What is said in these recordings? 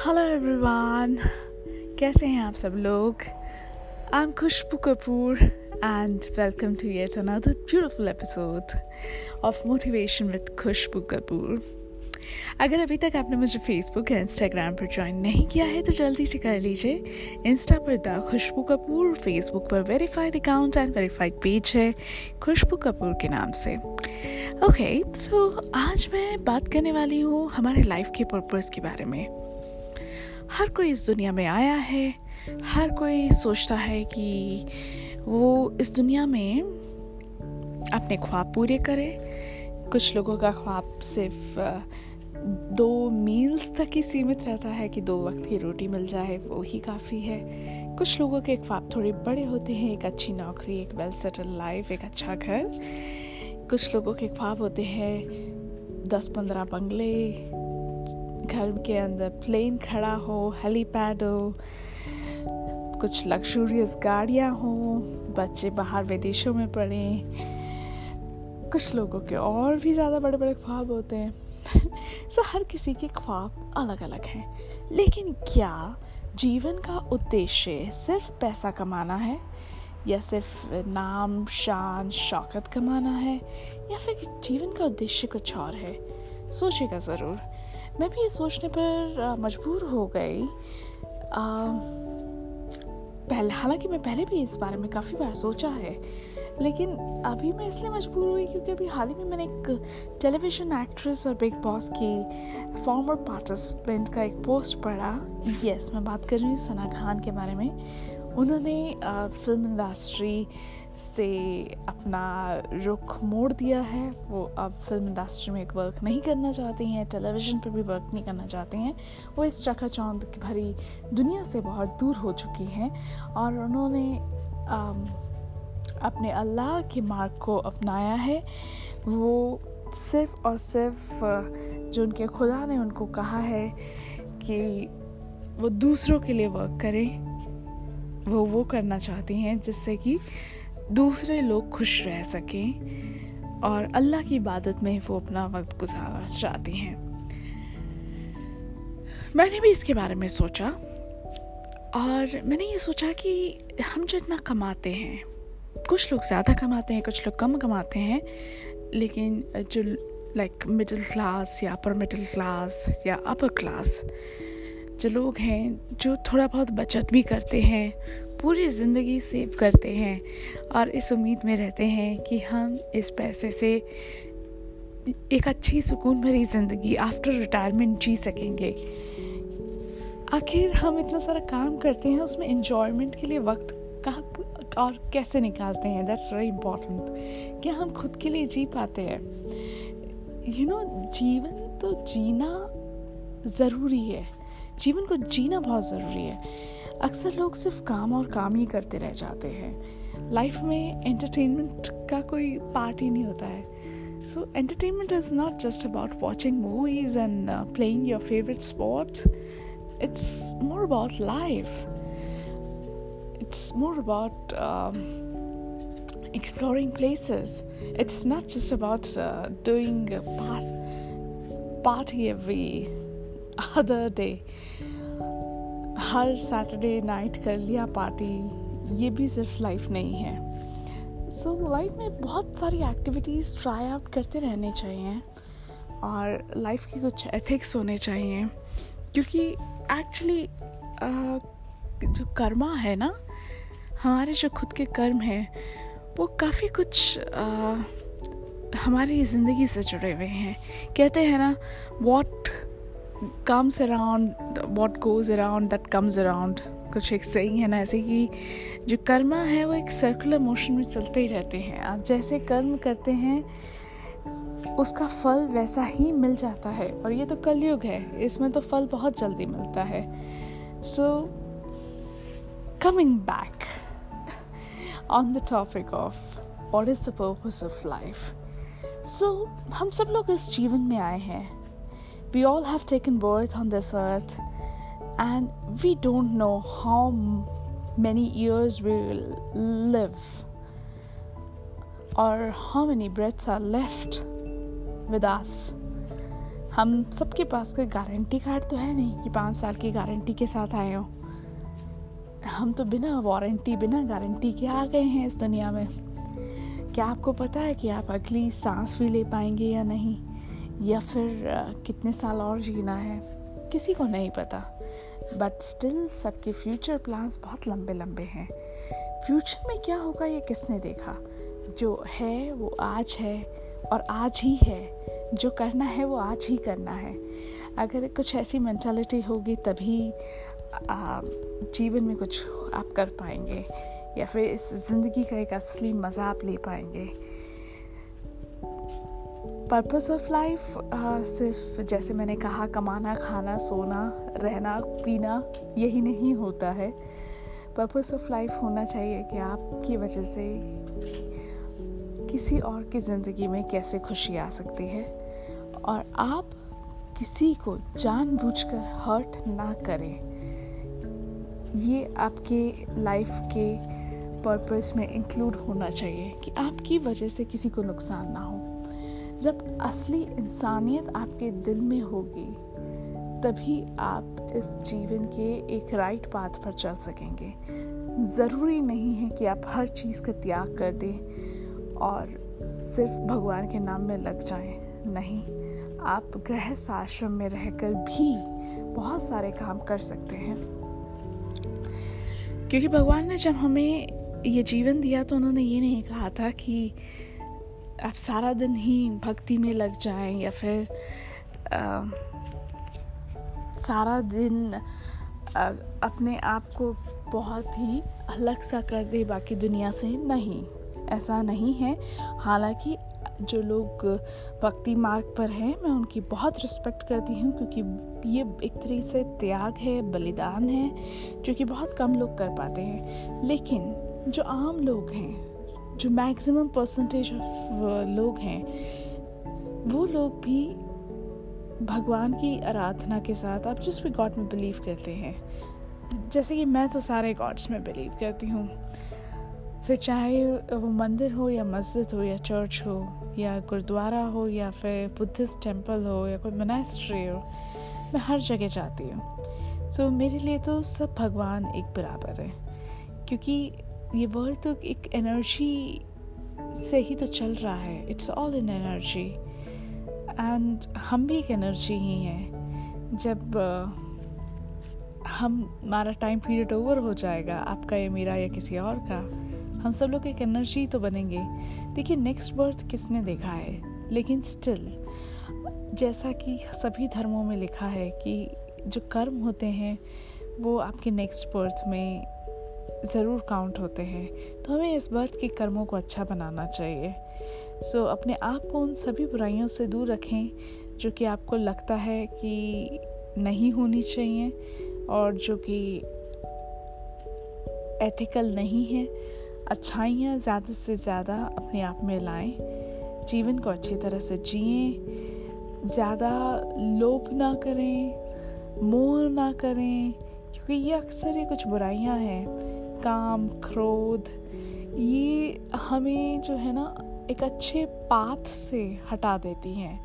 Hello everyone कैसे हैं आप सब लोग? I am Khushboo Kapoor and welcome to yet another beautiful episode of motivation with Khushboo Kapoor अगर अभी तक आपने मुझे फेसबुक या इंस्टाग्राम पर ज्वाइन नहीं किया है तो जल्दी से कर लीजिए। इंस्टा पर द खुशबू कपूर फेसबुक पर verified account and verified page है खुशबू कपूर के नाम से। ओके okay, सो so आज मैं बात करने वाली हूँ हमारे लाइफ के पर्पज़ के बारे में। हर कोई इस दुनिया में आया है, हर कोई सोचता है कि वो इस दुनिया में अपने ख्वाब पूरे करे। कुछ लोगों का ख्वाब सिर्फ़ दो मील्स तक ही सीमित रहता है कि दो वक्त की रोटी मिल जाए, वो ही काफ़ी है। कुछ लोगों के ख्वाब थोड़े बड़े होते हैं, एक अच्छी नौकरी, एक वेल सेटल लाइफ एक अच्छा घर। कुछ लोगों के ख्वाब होते हैं दस पंद्रह बंगले घर के अंदर प्लेन खड़ा हो हेलीपैड हो कुछ लग्जूरियस गाड़ियाँ हो बच्चे बाहर विदेशों में पढ़ें कुछ लोगों के और भी ज़्यादा बड़े बड़े ख्वाब होते हैं सो हर किसी के ख्वाब अलग अलग हैं लेकिन क्या जीवन का उद्देश्य सिर्फ़ पैसा कमाना है या सिर्फ़ नाम शान शौकत कमाना है या फिर जीवन का उद्देश्य कुछ और है सोचिएगा ज़रूर मैं भी ये सोचने पर मजबूर हो गई। पहले, हालाँकि मैं पहले भी इस बारे में काफ़ी बार सोचा है, लेकिन अभी मैं इसलिए मजबूर हुई क्योंकि अभी हाल ही में मैंने एक टेलीविज़न एक्ट्रेस और बिग बॉस की फॉर्मर पार्टिसिपेंट का एक पोस्ट पढ़ा। यस मैं बात कर रही हूँ सना खान के बारे में। उन्होंने फ़िल्म इंडस्ट्री से अपना रुख मोड़ दिया है। वो अब फ़िल्म इंडस्ट्री में एक वर्क नहीं करना चाहती हैं टेलीविज़न पर भी वर्क नहीं करना चाहती हैं। वो इस चकाचौंध की भरी दुनिया से बहुत दूर हो चुकी हैं और उन्होंने अपने अल्लाह के मार्ग को अपनाया है। वो सिर्फ़ और सिर्फ़ जो उनके खुदा ने उनको कहा है कि वो दूसरों के लिए वर्क करें। वो वो करना चाहती हैं जिससे कि दूसरे लोग खुश रह सकें और अल्लाह की इबादत में वो अपना वक्त गुजारना चाहती हैं। मैंने भी इसके बारे में सोचा और मैंने ये सोचा कि हम जितना कमाते हैं, कुछ लोग ज़्यादा कमाते हैं, कुछ लोग कम कमाते हैं, लेकिन जो लाइक मिडिल क्लास या अपर मिडिल क्लास या अपर क्लास जो लोग हैं जो थोड़ा बहुत बचत भी करते हैं पूरी ज़िंदगी सेव करते हैं और इस उम्मीद में रहते हैं कि हम इस पैसे से एक अच्छी सुकून भरी ज़िंदगी आफ्टर रिटायरमेंट जी सकेंगे। आखिर हम इतना सारा काम करते हैं उसमें इन्जॉयमेंट के लिए वक्त कहाँ और कैसे निकालते हैं? दैट्स वेरी इंपॉर्टेंट क्या हम खुद के लिए जी पाते हैं। यू you नो know, जीवन तो जीना ज़रूरी है। जीवन को जीना बहुत ज़रूरी है। अक्सर लोग सिर्फ़ काम और काम ही करते रह जाते हैं। लाइफ में एंटरटेनमेंट का कोई पार्ट ही नहीं होता है। So entertainment is not just about watching movies and playing your favourite sports it's more about life um, exploring places. It's not just about uh, doing a part, party every other day her Saturday night कर लिया party ये भी सिर्फ़ life नहीं है. सो so, life में बहुत सारी एक्टिविटीज़ ट्राई आउट करते रहने चाहिए और लाइफ की कुछ एथिक्स होने चाहिए. क्योंकि एक्चुअली जो कर्मा है ना हमारे जो खुद के कर्म हैं वो काफ़ी कुछ आ, हमारी ज़िंदगी से जुड़े हुए हैं. कहते हैं ना what comes around what goes around that comes around कुछ एक सही है ना ऐसे कि जो कर्मा है वो एक सर्कुलर मोशन में चलते ही रहते हैं। आप जैसे कर्म करते हैं, उसका फल वैसा ही मिल जाता है। और ये तो कलयुग है, इसमें तो फल बहुत जल्दी मिलता है। So coming back on the topic of what is the purpose of life so हम सब लोग इस जीवन में आए हैं। We all have taken birth on this earth, and we don't know how many years we will live or how many breaths are left with us. हम सबके पास कोई गारंटी कार्ड तो है नहीं कि पाँच साल की गारंटी के साथ आए हो हम तो बिना वारंटी बिना गारंटी के आ गए हैं इस दुनिया में क्या आपको पता है कि आप अगली सांस भी ले पाएँगे या नहीं या फिर कितने साल और जीना है, किसी को नहीं पता। बट स्टिल सबके फ्यूचर प्लान्स बहुत लंबे लंबे हैं। फ्यूचर में क्या होगा, ये किसने देखा? जो है, वो आज है और आज ही है। जो करना है, वो आज ही करना है। अगर कुछ ऐसी मैंटालिटी होगी, तभी जीवन में कुछ आप कर पाएँगे। या फिर इस ज़िंदगी का एक असली मज़ा आप ले पाएँगे। पर्पस ऑफ़ लाइफ सिर्फ़ जैसे मैंने कहा, कमाना, खाना, सोना, रहना, पीना, यही नहीं होता है। पर्पस ऑफ़ लाइफ होना चाहिए कि आपकी वजह से किसी और की ज़िंदगी में कैसे खुशी आ सकती है। और आप किसी को जानबूझकर हर्ट ना करें। ये आपके लाइफ के पर्पस में इंक्लूड होना चाहिए कि आपकी वजह से किसी को नुकसान ना हो। जब असली इंसानियत आपके दिल में होगी, तभी आप इस जीवन के एक राइट पाथ पर चल सकेंगे। ज़रूरी नहीं है कि आप हर चीज़ का त्याग कर दें और सिर्फ़ भगवान के नाम में लग जाएँ। नहीं, आप गृहस्थ आश्रम में रहकर भी बहुत सारे काम कर सकते हैं। क्योंकि भगवान ने जब हमें ये जीवन दिया तो उन्होंने ये नहीं कहा था कि आप सारा दिन ही भक्ति में लग जाएँ या फिर आ, सारा दिन आ, अपने आप को बहुत ही अलग सा कर दे बाकी दुनिया से नहीं। ऐसा नहीं है। हालाँकि जो लोग भक्ति मार्ग पर हैं मैं उनकी बहुत रिस्पेक्ट करती हूँ क्योंकि ये एक तरीके से त्याग है बलिदान है जो कि बहुत कम लोग कर पाते हैं। लेकिन जो आम लोग हैं जो मैक्सिमम परसेंटेज ऑफ़ लोग हैं वो लोग भी भगवान की आराधना के साथ आप जिस भी गॉड में बिलीव करते हैं जैसे कि मैं तो सारे गॉड्स में बिलीव करती हूँ फिर चाहे वो मंदिर हो या मस्जिद हो या चर्च हो या गुरुद्वारा हो या फिर बुद्धिस्ट टेंपल हो या कोई मनास्ट्री हो मैं हर जगह जाती हूँ। सो so, मेरे लिए तो सब भगवान एक बराबर है क्योंकि ये वर्ल्ड तो एक एनर्जी से ही तो चल रहा है। It's all in energy and हम भी एक एनर्जी ही हैं। जब हम, हमारा टाइम पीरियड ओवर हो जाएगा, आपका या मेरा या किसी और का, हम सब लोग एक एनर्जी तो बनेंगे। देखिए नेक्स्ट बर्थ किसने देखा है? लेकिन स्टिल जैसा कि सभी धर्मों में लिखा है कि जो कर्म होते हैं, वो आपके नेक्स्ट बर्थ में ज़रूर काउंट होते हैं। तो हमें इस बर्थ के कर्मों को अच्छा बनाना चाहिए। सो so, अपने आप को उन सभी बुराइयों से दूर रखें जो कि आपको लगता है कि नहीं होनी चाहिए और जो कि एथिकल नहीं है। अच्छाइयाँ ज़्यादा से ज़्यादा अपने आप में लाएँ। जीवन को अच्छी तरह से जिए। ज़्यादा लोभ ना करें मोह ना करें क्योंकि ये अक्सर ये कुछ बुराइयाँ हैं। काम क्रोध ये हमें जो है ना एक अच्छे पाथ से हटा देती हैं।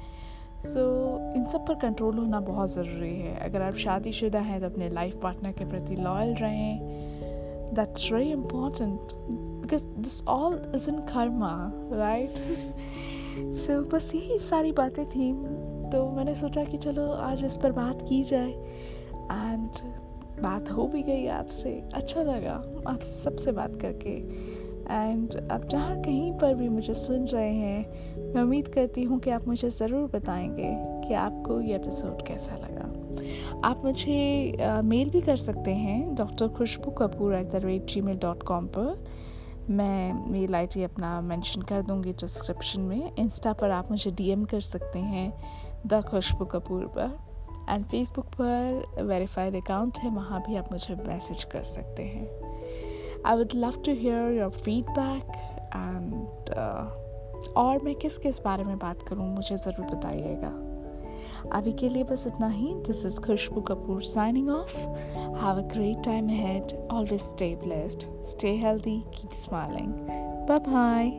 सो so, इन सब पर कंट्रोल होना बहुत ज़रूरी है। अगर आप शादीशुदा हैं तो अपने लाइफ पार्टनर के प्रति लॉयल रहें। That's very important because this all is in karma right so बस यही सारी बातें थी। तो मैंने सोचा कि चलो आज इस पर बात की जाए। एंड बात हो भी गई आपसे अच्छा लगा आप सबसे बात करके। एंड आप जहाँ कहीं पर भी मुझे सुन रहे हैं, मैं उम्मीद करती हूँ कि आप मुझे ज़रूर बताएँगे कि आपको ये एपिसोड कैसा लगा। आप मुझे मेल भी कर सकते हैं doctor Khushboo Kapoor at the rate gmail dot com पर। मैं मेल आईटी अपना मेंशन कर दूँगी डिस्क्रिप्शन में। इंस्टा पर आप मुझे डीएम कर सकते हैं द खुशबू कपूर पर। एंड फेसबुक पर वेरीफाइड अकाउंट है, वहाँ भी आप मुझे मैसेज कर सकते हैं। I would love to hear your feedback and और मैं किस किस बारे में बात करूँ, मुझे ज़रूर बताइएगा। अभी के लिए बस इतना ही। This is Khushboo Kapoor signing off have a great time ahead always stay blessed stay healthy keep smiling bye bye